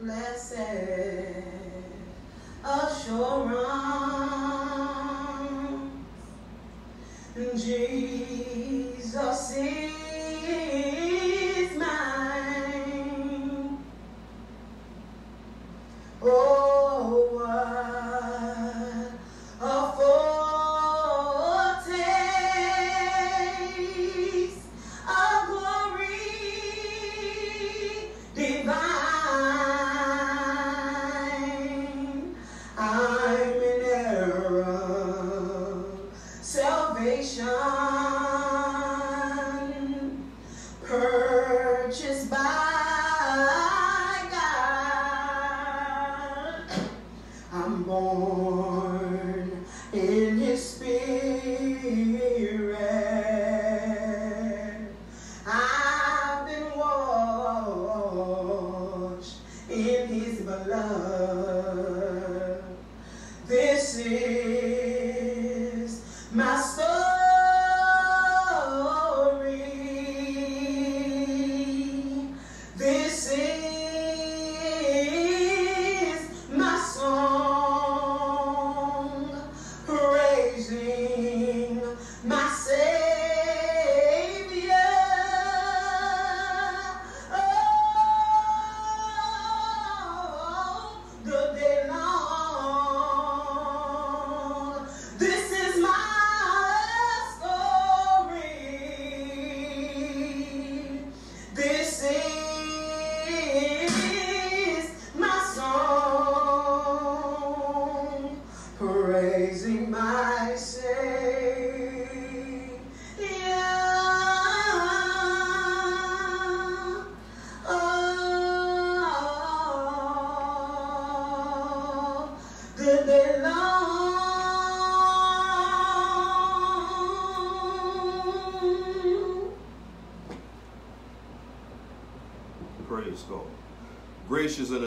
blessed assurance. Jesus is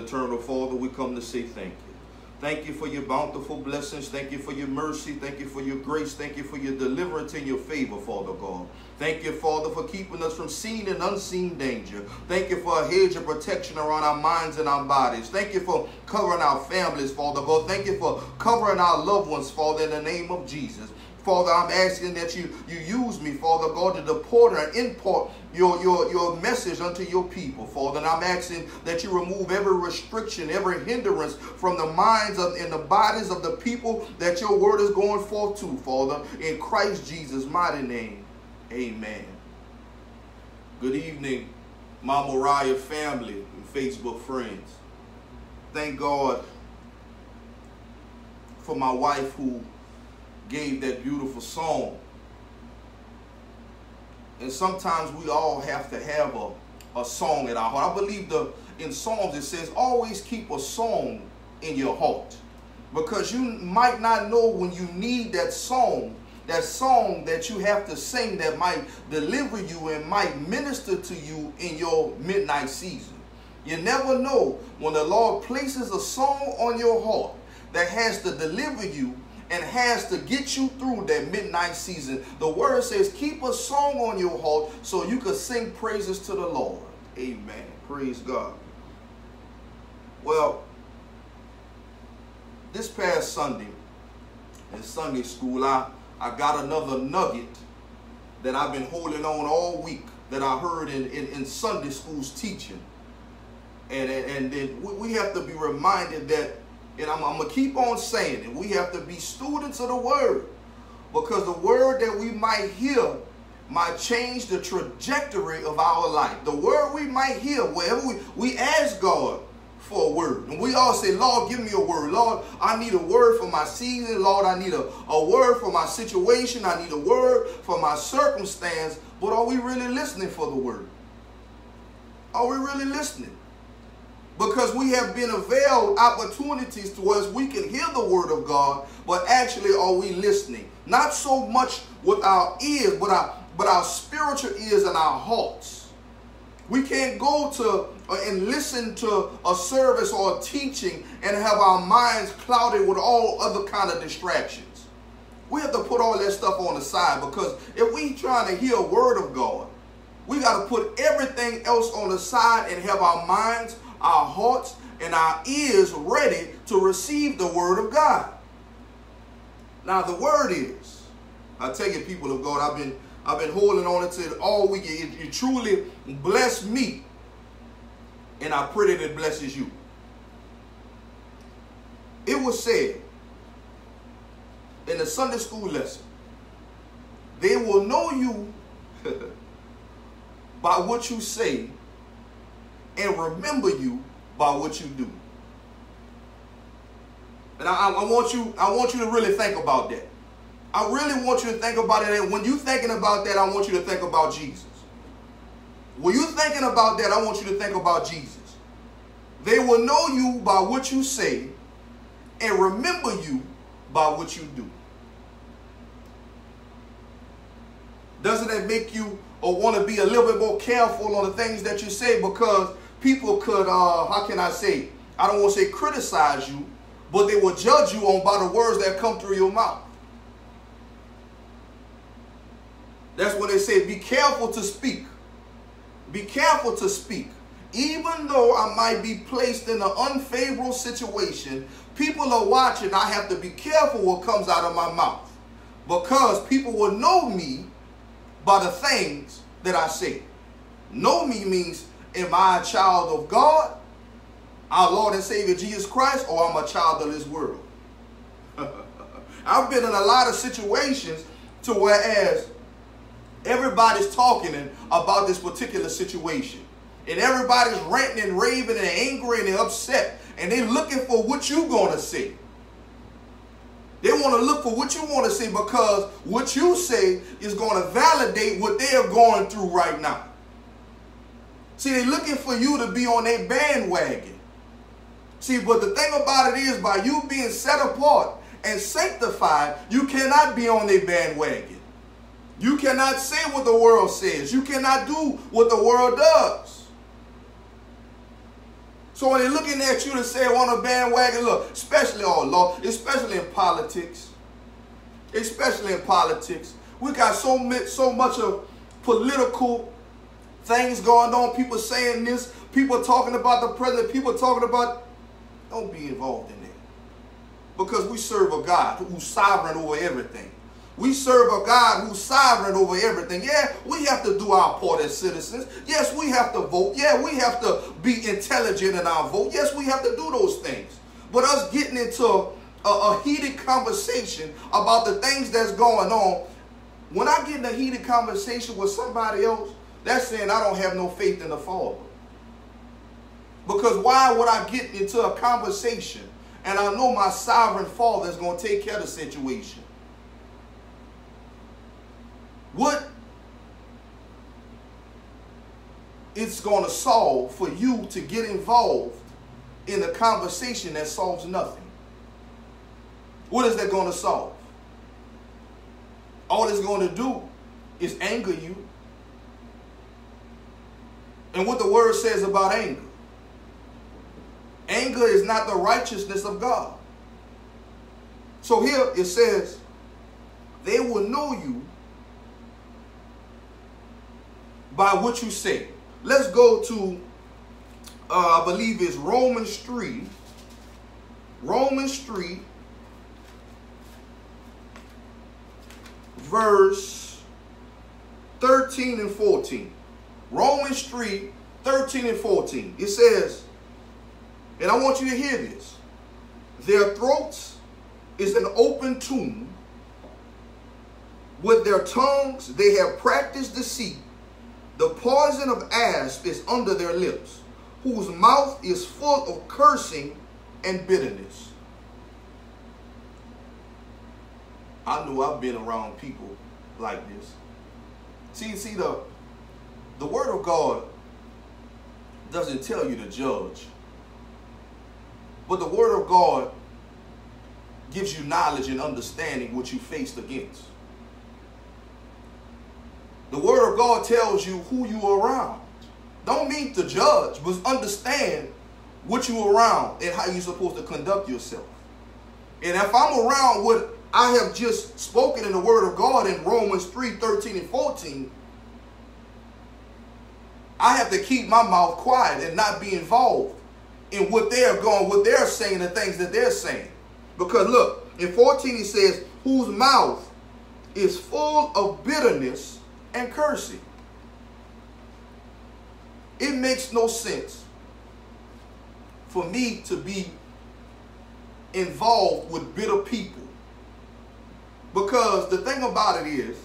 eternal Father, we come to say thank you. Thank you for your bountiful blessings. Thank you for your mercy. Thank you for your grace. Thank you for your deliverance and your favor, Father God. Thank you, Father, for keeping us from seen and unseen danger. Thank you for a hedge of protection around our minds and our bodies. Thank you for covering our families, Father God. Thank you for covering our loved ones, Father, in the name of Jesus. Father, I'm asking that you, you use me, Father God, to deport and import your, your, your message unto your people, Father. And I'm asking that you remove every restriction, every hindrance from the minds of and the bodies of the people that your word is going forth to, Father. In Christ Jesus' mighty name, amen. Good evening, my Raya family and Facebook friends. Thank God for my wife who gave that beautiful song. And sometimes we all have to have a, a song in our heart. I believe the in Psalms it says always keep a song in your heart. Because you might not know when you need that song, that song that you have to sing that might deliver you and might minister to you in your midnight season. You never know when the Lord places a song on your heart that has to deliver you and has to get you through that midnight season. The word says, keep a song on your heart so you can sing praises to the Lord. Amen. Praise God. Well, this past Sunday in Sunday school, I, I got another nugget that I've been holding on all week that I heard in, in, in Sunday school's teaching. And, and, and we have to be reminded that and I'm, I'm going to keep on saying it. We have to be students of the word because the word that we might hear might change the trajectory of our life. The word we might hear, wherever we, we ask God for a word. And we all say, Lord, give me a word. Lord, I need a word for my season. Lord, I need a, a word for my situation. I need a word for my circumstance. But are we really listening for the word? Are we really listening? Because we have been availed opportunities to us we can hear the word of god but actually are we listening? Not so much with our ears but our but our spiritual ears and our hearts. We can't go to uh, and listen to a service or a teaching and have our minds clouded with all other kind of distractions. We have to put all that stuff on the side because if we trying to hear a word of god we got to put everything else on the side and have our minds our hearts and our ears ready to receive the word of God. Now the word is, I tell you, people of God, I've been I've been holding on to it all week. It, it truly bless me, and I pray that it blesses you. It was said in the Sunday school lesson, they will know you by what you say and remember you by what you do. And I, I, want you, I want you to really think about that. I really want you to think about it. And when you're thinking about that, I want you to think about Jesus. When you're thinking about that, I want you to think about Jesus. They will know you by what you say and remember you by what you do. Doesn't that make you or want to be a little bit more careful on the things that you say because people could, uh, how can I say, I don't want to say criticize you, but they will judge you on by the words that come through your mouth. That's what they say, be careful to speak. Be careful to speak. Even though I might be placed in an unfavorable situation, people are watching. I have to be careful what comes out of my mouth because people will know me by the things that I say. Know me means, am I a child of God, our Lord and Savior Jesus Christ, or I'm a child of this world? I've been in a lot of situations to whereas everybody's talking about this particular situation. And everybody's ranting and raving and angry and upset. And they're looking for what you're going to say. They want to look for what you want to say because what you say is going to validate what they are going through right now. See, they're looking for you to be on their bandwagon. See, but the thing about it is, by you being set apart and sanctified, you cannot be on their bandwagon. You cannot say what the world says. You cannot do what the world does. So when they're looking at you to say on a bandwagon, look, especially on law, especially in politics, especially in politics, we got so much, so much of political things going on. People saying this, people talking about the president, people talking about. Don't be involved in that, because we serve a God who's sovereign over everything. We serve a God who's sovereign over everything. Yeah, we have to do our part as citizens. Yes, we have to vote. Yeah, we have to be intelligent in our vote. Yes, we have to do those things. But us getting into a, a heated conversation about the things that's going on, when I get in a heated conversation with somebody else, that's saying I don't have no faith in the Father. Because why would I get into a conversation and I know my sovereign Father is going to take care of the situation? what it's going to solve for you to get involved in a conversation that solves nothing. What is that going to solve? All it's going to do is anger you. And what the word says about anger anger is not the righteousness of God. So here it says, they will know you by what you say. Let's go to, uh, I believe it's Romans 3. Romans 3, verse 13 and 14. Romans 3, 13 and 14. It says, and I want you to hear this. Their throats is an open tomb. With their tongues they have practiced deceit. The poison of asp is under their lips, whose mouth is full of cursing and bitterness. I know I've been around people like this. See, see the the word of God doesn't tell you to judge. But the word of God gives you knowledge and understanding what you faced against. The word of God tells you who you are around. Don't mean to judge, but understand what you are around and how you're supposed to conduct yourself. And if I'm around what I have just spoken in the word of God in Romans 3, 13 and 14, I have to keep my mouth quiet and not be involved in what they're going, what they're saying, the things that they're saying. Because look, in 14 he says, whose mouth is full of bitterness and cursing. It makes no sense for me to be involved with bitter people. Because the thing about it is,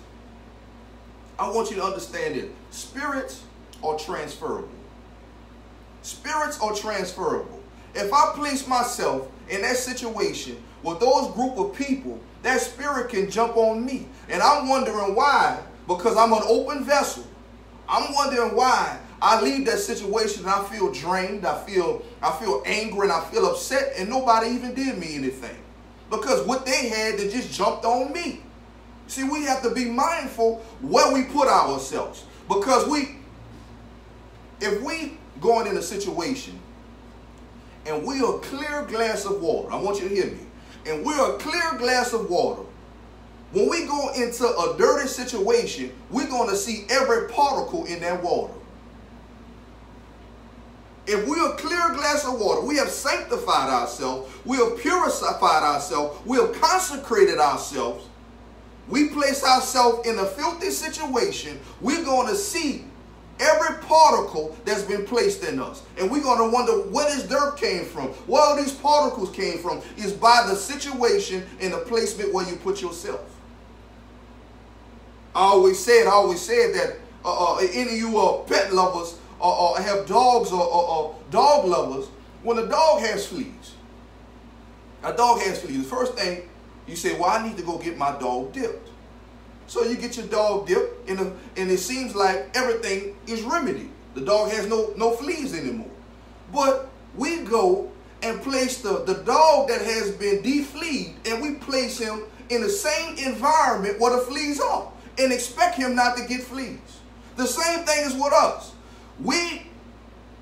I want you to understand it. Spirits are transferable. Spirits are transferable. If I place myself in that situation with those group of people, that spirit can jump on me. And I'm wondering why, because I'm an open vessel. I'm wondering why I leave that situation and I feel drained, I feel I feel angry and I feel upset and nobody even did me anything. Because what they had they just jumped on me. See, we have to be mindful where we put ourselves. Because we if we going in a situation and we are a clear glass of water, I want you to hear me, and we're a clear glass of water, when we go into a dirty situation, we're going to see every particle in that water. If we are a clear glass of water, we have sanctified ourselves, we have purified ourselves, we have consecrated ourselves, we place ourselves in a filthy situation, we're going to see every particle that's been placed in us. And we're going to wonder where this dirt came from. Where all these particles came from is by the situation and the placement where you put yourself. I always said, I always said that uh, uh, any of you uh, pet lovers or, or have dogs or, or, or dog lovers, when a dog has fleas, a dog has fleas, the first thing you say, well, I need to go get my dog dipped. So you get your dog dipped, and, uh, and it seems like everything is remedied. The dog has no, no fleas anymore. But we go and place the, the dog that has been defleed, and we place him in the same environment where the fleas are, and expect him not to get fleas. The same thing is with us. We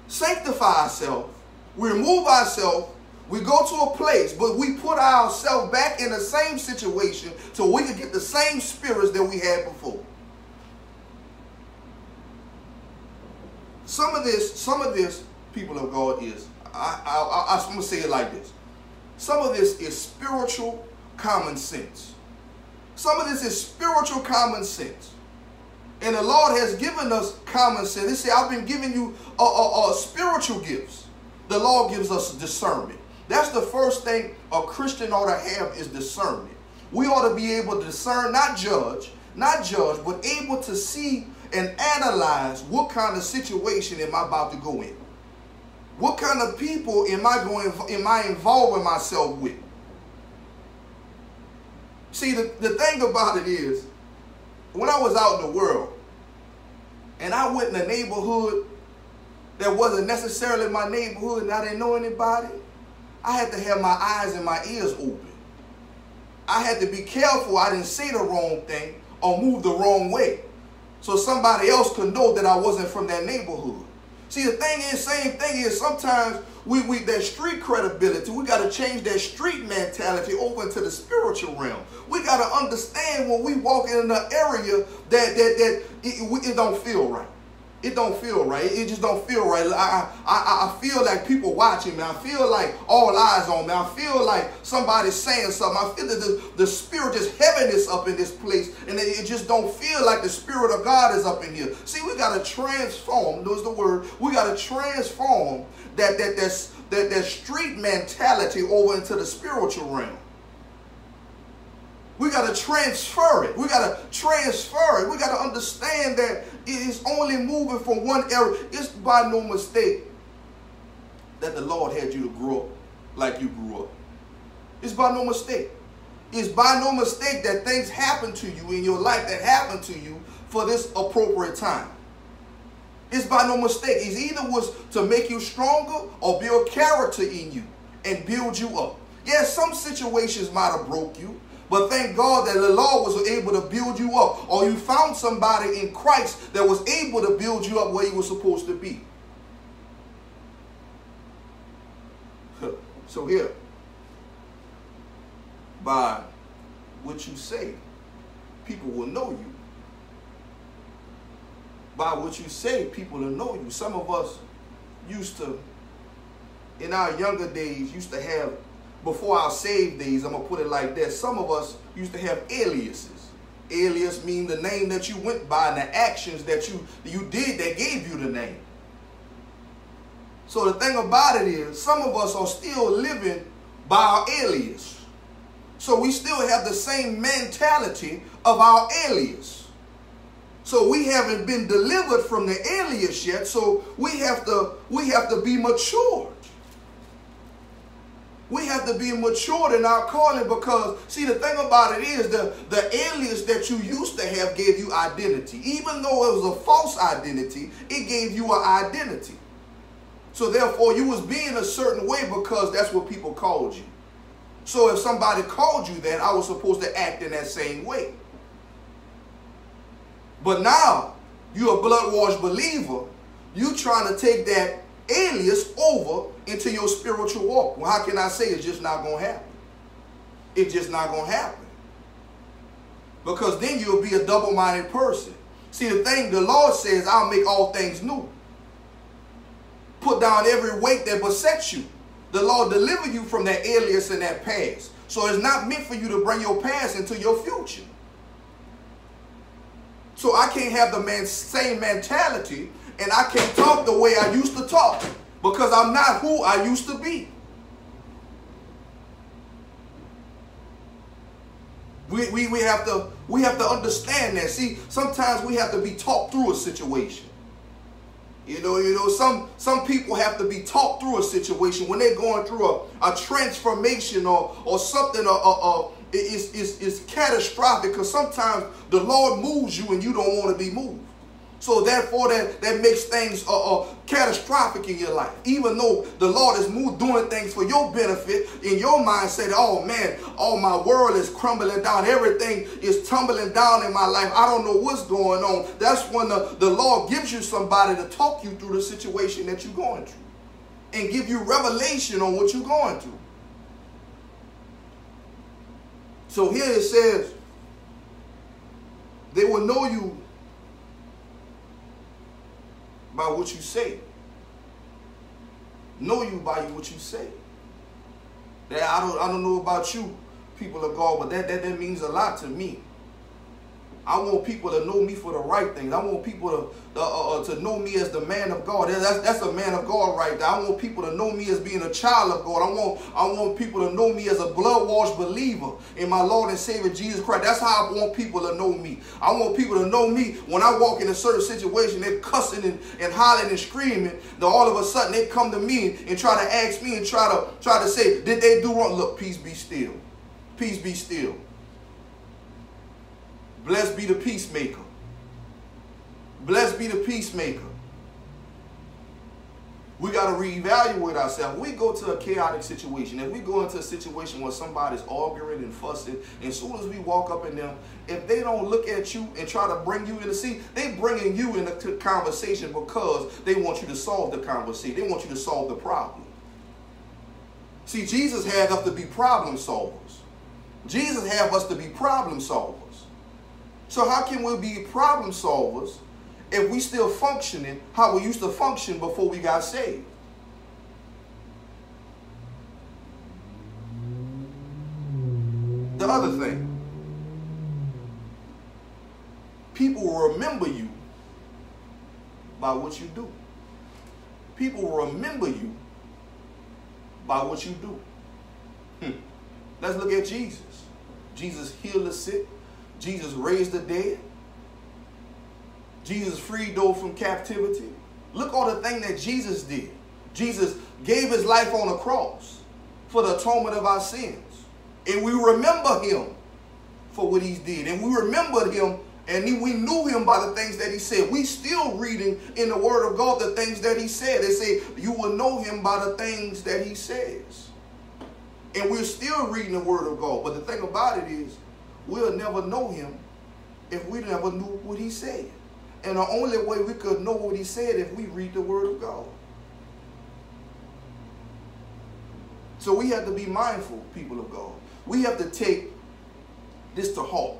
sanctify ourselves, we remove ourselves, we go to a place, but we put ourselves back in the same situation so we can get the same spirits that we had before. Some of this, some of this, people of God, is I, I, I, I'm gonna say it like this. Some of this is spiritual common sense. Some of this is spiritual common sense. And the Lord has given us common sense. He said, I've been giving you a, a, a spiritual gifts. The Lord gives us discernment. That's the first thing a Christian ought to have is discernment. We ought to be able to discern, not judge, not judge, but able to see and analyze what kind of situation am I about to go in. What kind of people am I going am I involving myself with? See, the, the thing about it is, when I was out in the world and I went in a neighborhood that wasn't necessarily my neighborhood and I didn't know anybody, I had to have my eyes and my ears open. I had to be careful I didn't say the wrong thing or move the wrong way. So somebody else could know that I wasn't from that neighborhood. See, the thing is, same thing is sometimes we, we that street credibility, we got to change that street mentality over into the spiritual realm. We got to understand when we walk in an area that that that it, it don't feel right it don't feel right. It just don't feel right. I, I, I feel like people watching me. I feel like all eyes on me. I feel like somebody's saying something. I feel that the, the spirit is heaviness up in this place. And it, just don't feel like the spirit of God is up in here. See, we got to transform. Knows the word. We got to transform that, that, that, that, that street mentality over into the spiritual realm. We got to transfer it. We got to transfer it. We got to understand that it is only moving from one area. It's by no mistake that the Lord had you to grow up like you grew up. It's by no mistake. It's by no mistake that things happen to you in your life that happen to you for this appropriate time. It's by no mistake. It's either was to make you stronger or build character in you and build you up. Yes, some situations might have broke you. But thank God that the Lord was able to build you up, or you found somebody in Christ that was able to build you up where you were supposed to be. So here, by what you say, people will know you. By what you say, people will know you. Some of us used to in our younger days used to have, before our save days, I'm to put it like that, some of us used to have aliases. Alias mean the name that you went by and the actions that you, you did that gave you the name. So the thing about it is, some of us are still living by our alias. So we still have the same mentality of our alias. So we haven't been delivered from the alias yet. So we have to we have to be matured. We have to be matured in our calling because see the thing about it is the, the alias that you used to have gave you identity. Even though it was a false identity, it gave you an identity. So therefore you was being a certain way because that's what people called you. So if somebody called you that, I was supposed to act in that same way. But now you're a blood washed believer. You trying to take that alias over into your spiritual walk. Well, how can I say it's just not going to happen? It's just not going to happen. Because then you'll be a double-minded person. See, the thing, the Lord says, I'll make all things new. Put down every weight that besets you. The Lord deliver you from that alias and that past. So it's not meant for you to bring your past into your future. So I can't have the man, same mentality and I can't talk the way I used to talk because I'm not who I used to be. We, we, we have to we have to understand that. See, sometimes we have to be talked through a situation. You know, you know, some some people have to be talked through a situation when they're going through a, a transformation or or something or, or, or is is catastrophic because sometimes the Lord moves you and you don't want to be moved. So therefore, that, that makes things uh, uh, catastrophic in your life. Even though the Lord is moved doing things for your benefit, in your mindset, oh man, all my world is crumbling down. Everything is tumbling down in my life. I don't know what's going on. That's when the, the Lord gives you somebody to talk you through the situation that you're going through and give you revelation on what you're going through. So here it says, they will know you by what you say. Know you by what you say. That I don't I don't know about you, people of God, but that, that, that means a lot to me. I want people to know me for the right things. I want people to uh, uh, to know me as the man of God. That's that's a man of God right there. I want people to know me as being a child of God. I want I want people to know me as a blood washed believer in my Lord and Savior Jesus Christ. That's how I want people to know me. I want people to know me when I walk in a certain situation. They're cussing and, and hollering and screaming. Then all of a sudden they come to me and try to ask me and try to try to say, did they do wrong? Look, peace be still. Peace be still. Blessed be the peacemaker. Blessed be the peacemaker. We got to reevaluate ourselves. We go to a chaotic situation. If we go into a situation where somebody's arguing and fussing, and as soon as we walk up in them, if they don't look at you and try to bring you in the seat, they're bringing you in the conversation because they want you to solve the conversation. They want you to solve the problem. See, Jesus had us to be problem solvers. Jesus had us to be problem solvers. So how can we be problem solvers if we still functioning how we used to function before we got saved? The other thing, people will remember you by what you do. People will remember you by what you do. Hmm. Let's look at Jesus. Jesus healed the sick. Jesus raised the dead. Jesus freed those from captivity. Look all the thing that Jesus did. Jesus gave his life on the cross for the atonement of our sins. And we remember him for what he did. And we remembered him and we knew him by the things that he said. We still reading in the word of God the things that he said. They say you will know him by the things that he says. And we're still reading the word of God. But the thing about it is we'll never know him if we never knew what he said. And the only way we could know what he said if we read the word of God. So we have to be mindful, people of God. We have to take this to heart.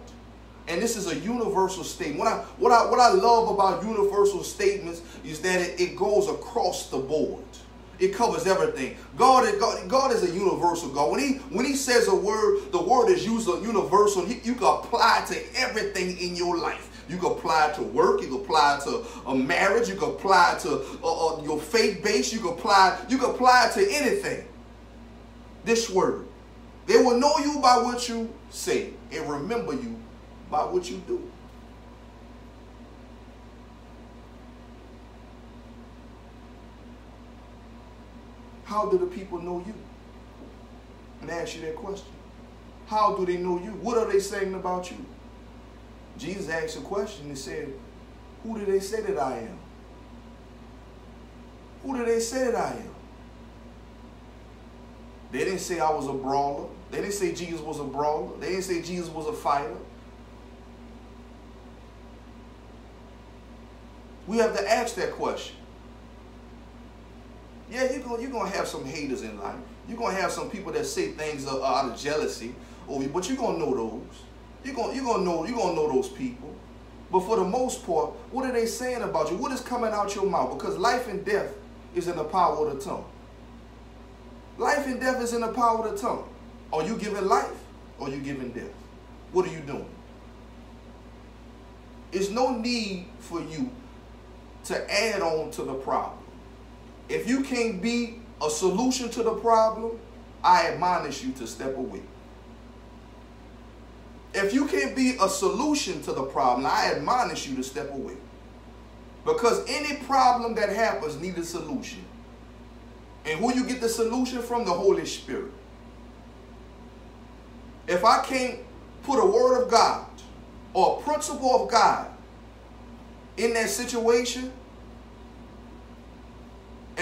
And this is a universal statement. What I, what I, what I love about universal statements is that it, it goes across the board. It covers everything. God is God, God is a universal God. When he when he says a word, the word is used universal. He, you can apply it to everything in your life. You can apply it to work. You can apply it to a marriage. You can apply it to uh, uh, your faith base. You can apply you can apply it to anything. This word, they will know you by what you say and remember you by what you do. How do the people know you? And ask you that question. How do they know you? What are they saying about you? Jesus asked a question and said, Who do they say that I am? Who do they say that I am? They didn't say I was a brawler. They didn't say Jesus was a brawler. They didn't say Jesus was a fighter. We have to ask that question. Yeah, you're going you're gonna have some haters in life. You're going to have some people that say things out of jealousy but you're going to know those. You're going you're gonna know, you're gonna know those people. But for the most part, what are they saying about you? What is coming out your mouth? Because life and death is in the power of the tongue. Life and death is in the power of the tongue. Are you giving life or are you giving death? What are you doing? It's no need for you to add on to the problem. If you can't be a solution to the problem, I admonish you to step away. If you can't be a solution to the problem, I admonish you to step away. Because any problem that happens needs a solution. And who you get the solution from? The Holy Spirit. If I can't put a word of God or a principle of God in that situation,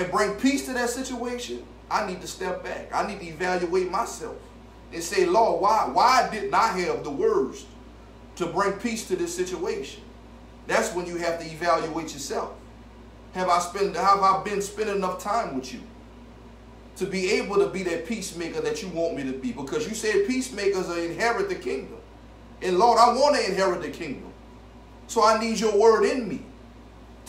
and bring peace to that situation, I need to step back. I need to evaluate myself and say, Lord, why, why didn't I have the words to bring peace to this situation? That's when you have to evaluate yourself. Have I spent have I been spending enough time with you to be able to be that peacemaker that you want me to be? Because you said peacemakers are inherit the kingdom. And Lord, I want to inherit the kingdom. So I need your word in me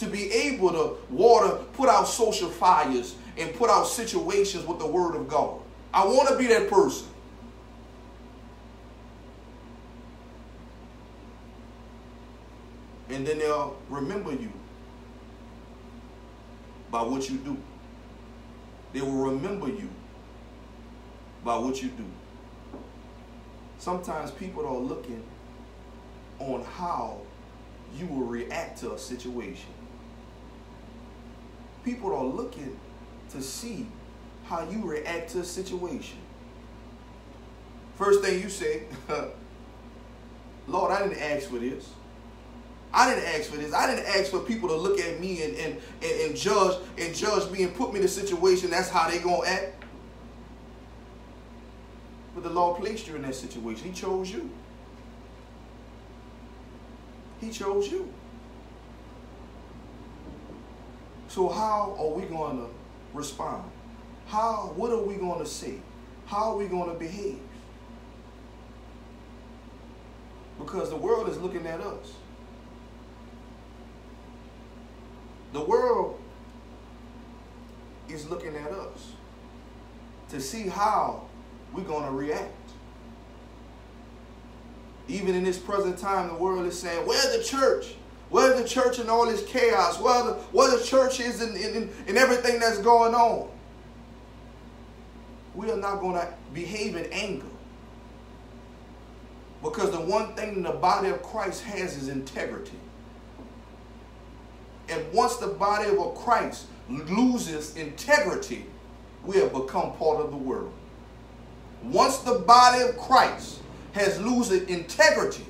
to be able to water, put out social fires and put out situations with the word of God. I want to be that person. And then they'll remember you by what you do. They will remember you by what you do. Sometimes people are looking on how you will react to a situation people are looking to see how you react to a situation. First thing you say, Lord, I didn't ask for this. I didn't ask for this. I didn't ask for people to look at me and, and, and, and judge and judge me and put me in a situation. That's how they gonna act. But the Lord placed you in that situation. He chose you. He chose you. So how are we going to respond? How, what are we going to say? How are we going to behave? Because the world is looking at us. The world is looking at us to see how we're going to react. Even in this present time, the world is saying, Where's the church? Where's the church in all this chaos? Where the, where the church is in, in, in everything that's going on? We are not going to behave in anger. Because the one thing the body of Christ has is integrity. And once the body of Christ loses integrity, we have become part of the world. Once the body of Christ has losing integrity,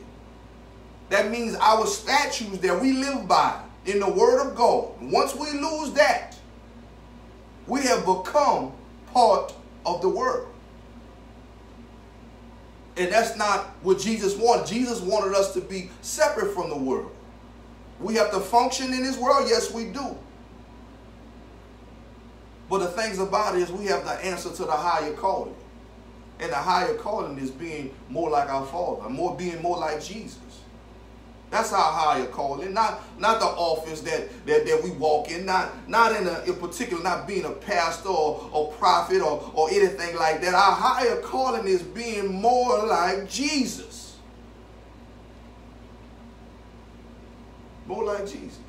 that means our statutes that we live by in the Word of God. Once we lose that, we have become part of the world. And that's not what Jesus wanted. Jesus wanted us to be separate from the world. We have to function in this world. Yes, we do. But the things about it is we have to answer to the higher calling. And the higher calling is being more like our Father, more being more like Jesus. That's our higher calling, not not the office that that, that we walk in, not not in, a, in particular, not being a pastor or, or prophet or, or anything like that. Our higher calling is being more like Jesus. More like Jesus.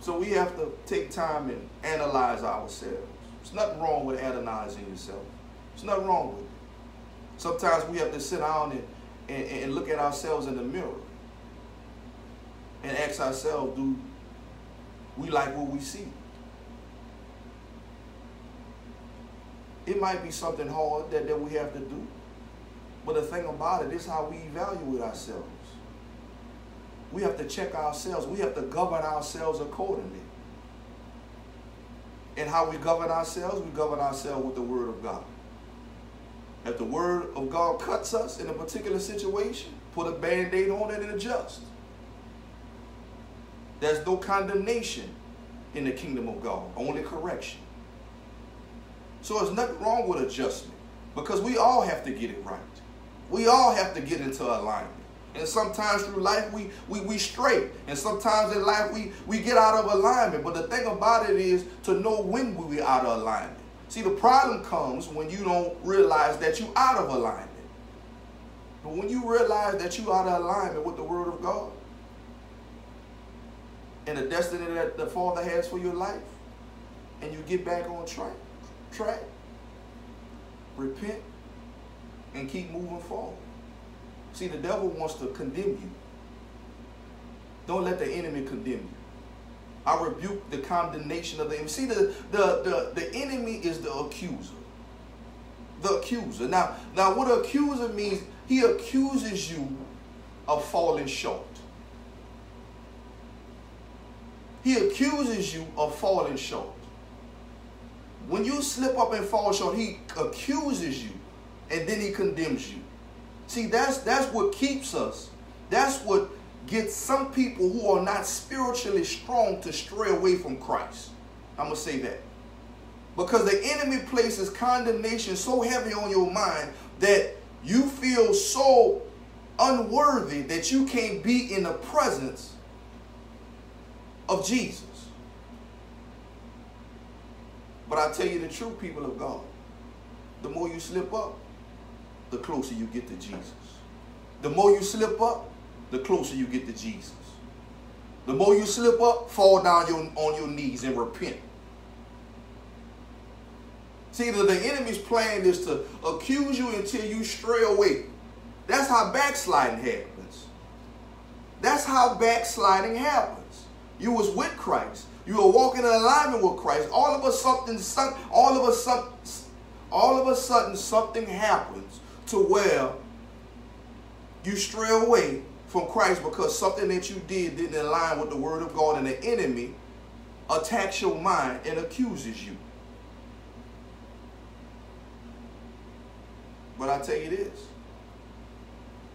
So we have to take time and analyze ourselves. There's nothing wrong with analyzing yourself. There's nothing wrong with it. Sometimes we have to sit down and, and, and look at ourselves in the mirror and ask ourselves, do we like what we see? It might be something hard that, that we have to do. But the thing about it is how we evaluate ourselves. We have to check ourselves. We have to govern ourselves accordingly. And how we govern ourselves, we govern ourselves with the Word of God. If the word of God cuts us in a particular situation, put a band-aid on it and adjust. There's no condemnation in the kingdom of God, only correction. So there's nothing wrong with adjustment because we all have to get it right. We all have to get into alignment. And sometimes through life we, we, we straight. And sometimes in life we, we get out of alignment. But the thing about it is to know when we are out of alignment. See, the problem comes when you don't realize that you're out of alignment. But when you realize that you're out of alignment with the Word of God and the destiny that the Father has for your life, and you get back on track, track, repent, and keep moving forward. See, the devil wants to condemn you. Don't let the enemy condemn you. I rebuke the condemnation of the enemy. See, the, the, the, the enemy is the accuser. The accuser. Now, now, what accuser means, he accuses you of falling short. He accuses you of falling short. When you slip up and fall short, he accuses you and then he condemns you. See, that's that's what keeps us. That's what get some people who are not spiritually strong to stray away from Christ. I'm going to say that. Because the enemy places condemnation so heavy on your mind that you feel so unworthy that you can't be in the presence of Jesus. But I tell you the truth, people of God, the more you slip up, the closer you get to Jesus. The more you slip up, the closer you get to Jesus. The more you slip up, fall down your, on your knees and repent. See, the, the enemy's plan is to accuse you until you stray away. That's how backsliding happens. That's how backsliding happens. You was with Christ. You were walking in alignment with Christ. All of a sudden, all of a sudden, all of a sudden, something happens to where you stray away from Christ because something that you did didn't align with the word of God and the enemy attacks your mind and accuses you. But I tell you this,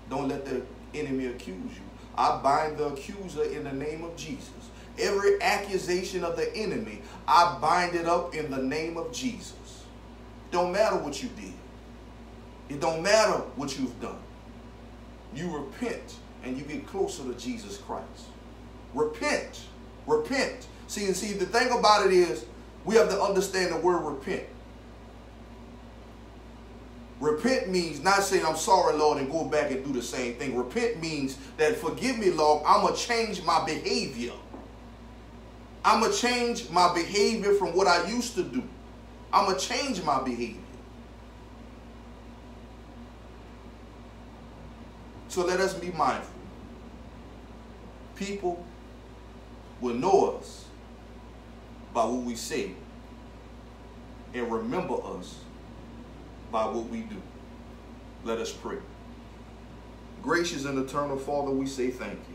don't let the enemy accuse you. I bind the accuser in the name of Jesus. Every accusation of the enemy, I bind it up in the name of Jesus. Don't matter what you did. It don't matter what you've done. You repent and you get closer to Jesus Christ. Repent. Repent. See, see, the thing about it is we have to understand the word repent. Repent means not saying I'm sorry, Lord, and go back and do the same thing. Repent means that forgive me, Lord, I'm going to change my behavior. I'm going to change my behavior from what I used to do. I'm going to change my behavior. So let us be mindful people will know us by what we say and remember us by what we do. Let us pray. Gracious and eternal Father, we say thank you.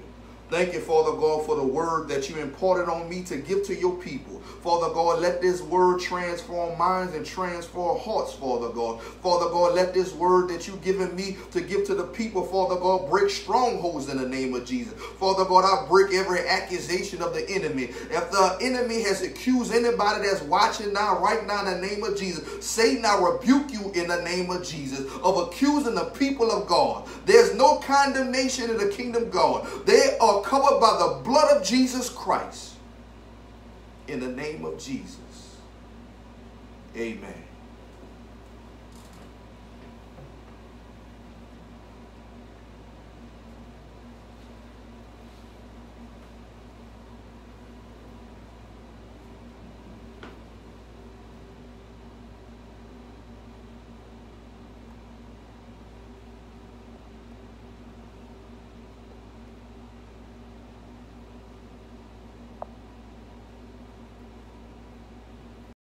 Thank you, Father God, for the word that you imparted on me to give to your people. Father God, let this word transform minds and transform hearts, Father God. Father God, let this word that you've given me to give to the people, Father God, break strongholds in the name of Jesus. Father God, I break every accusation of the enemy. If the enemy has accused anybody that's watching now, right now, in the name of Jesus, Satan, I rebuke you in the name of Jesus of accusing the people of God. There's no condemnation in the kingdom of God. They are covered by the blood of Jesus Christ. In the name of Jesus. Amen.